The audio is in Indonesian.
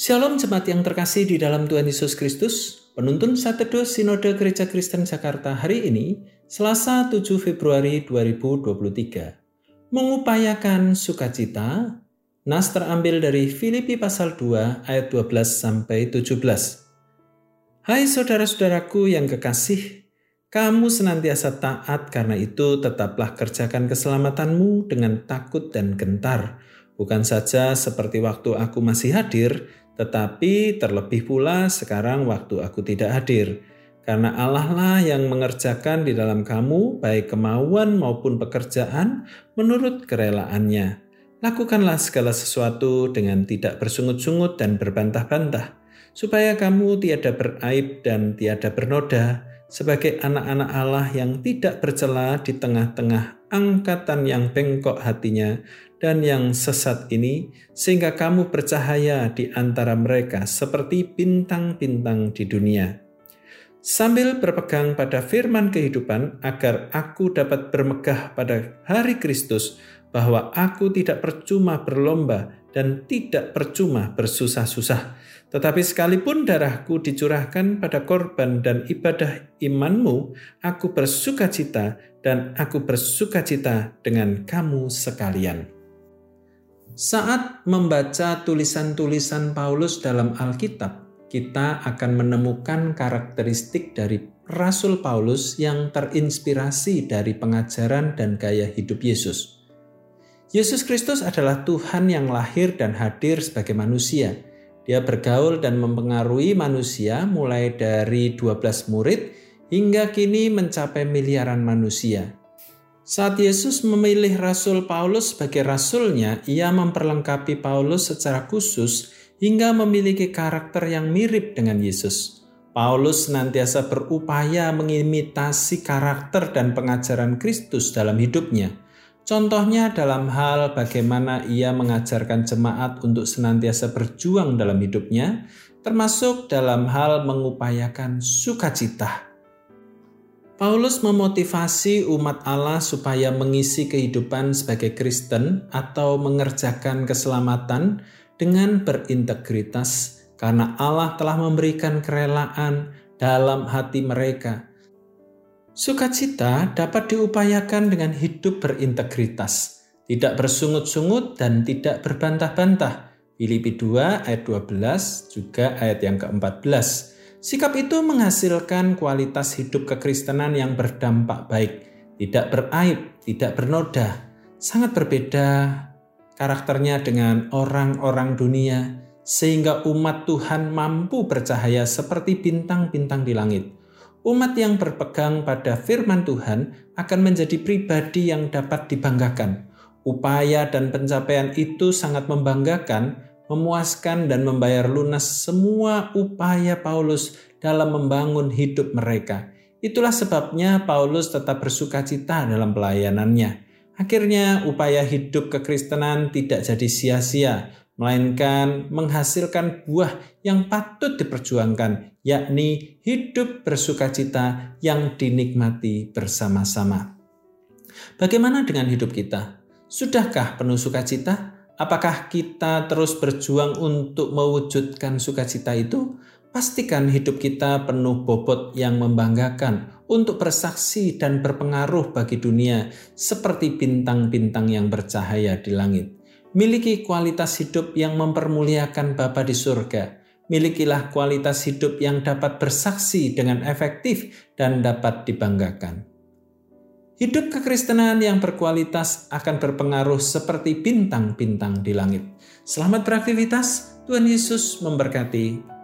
Shalom jemaat yang terkasih di dalam Tuhan Yesus Kristus. Penuntun Satedo Sinode Gereja Kristen Jakarta hari ini, Selasa 7 Februari 2023. Mengupayakan sukacita, Nas terambil dari Filipi pasal 2 ayat 12 sampai 17. Hai saudara-saudaraku yang kekasih, kamu senantiasa taat karena itu tetaplah kerjakan keselamatanmu dengan takut dan gentar. Bukan saja seperti waktu aku masih hadir, tetapi terlebih pula sekarang waktu aku tidak hadir. Karena Allah lah yang mengerjakan di dalam kamu baik kemauan maupun pekerjaan menurut kerelaannya. Lakukanlah segala sesuatu dengan tidak bersungut-sungut dan berbantah-bantah, supaya kamu tiada beraib dan tiada bernoda, sebagai anak-anak Allah yang tidak bercela di tengah-tengah angkatan yang bengkok hatinya dan yang sesat ini, sehingga kamu bercahaya di antara mereka seperti bintang-bintang di dunia. Sambil berpegang pada firman kehidupan, agar aku dapat bermegah pada hari Kristus, bahwa aku tidak percuma berlomba dan tidak percuma bersusah-susah. Tetapi sekalipun darahku dicurahkan pada korban dan ibadah imanmu, aku bersuka cita dan aku bersuka cita dengan kamu sekalian. Saat membaca tulisan-tulisan Paulus dalam Alkitab, kita akan menemukan karakteristik dari Rasul Paulus yang terinspirasi dari pengajaran dan gaya hidup Yesus. Yesus Kristus adalah Tuhan yang lahir dan hadir sebagai manusia. Dia bergaul dan mempengaruhi manusia mulai dari 12 murid hingga kini mencapai miliaran manusia. Saat Yesus memilih Rasul Paulus sebagai rasulnya, ia memperlengkapi Paulus secara khusus hingga memiliki karakter yang mirip dengan Yesus. Paulus senantiasa berupaya mengimitasi karakter dan pengajaran Kristus dalam hidupnya. Contohnya dalam hal bagaimana ia mengajarkan jemaat untuk senantiasa berjuang dalam hidupnya, termasuk dalam hal mengupayakan sukacita. Paulus memotivasi umat Allah supaya mengisi kehidupan sebagai Kristen atau mengerjakan keselamatan dengan berintegritas, karena Allah telah memberikan kerelaan dalam hati mereka. Sukacita dapat diupayakan dengan hidup berintegritas, tidak bersungut-sungut dan tidak berbantah-bantah. Filipi 2 ayat 12 juga ayat yang ke-14 Sikap itu menghasilkan kualitas hidup kekristenan yang berdampak baik, tidak beraib, tidak bernoda, sangat berbeda karakternya dengan orang-orang dunia, sehingga umat Tuhan mampu bercahaya seperti bintang-bintang di langit. Umat yang berpegang pada firman Tuhan akan menjadi pribadi yang dapat dibanggakan. Upaya dan pencapaian itu sangat membanggakan memuaskan dan membayar lunas semua upaya Paulus dalam membangun hidup mereka. Itulah sebabnya Paulus tetap bersuka cita dalam pelayanannya. Akhirnya upaya hidup kekristenan tidak jadi sia-sia, melainkan menghasilkan buah yang patut diperjuangkan, yakni hidup bersuka cita yang dinikmati bersama-sama. Bagaimana dengan hidup kita? Sudahkah penuh sukacita? Apakah kita terus berjuang untuk mewujudkan sukacita itu? Pastikan hidup kita penuh bobot yang membanggakan untuk bersaksi dan berpengaruh bagi dunia seperti bintang-bintang yang bercahaya di langit. Miliki kualitas hidup yang mempermuliakan Bapa di surga. Milikilah kualitas hidup yang dapat bersaksi dengan efektif dan dapat dibanggakan. Hidup kekristenan yang berkualitas akan berpengaruh seperti bintang-bintang di langit. Selamat beraktivitas, Tuhan Yesus memberkati.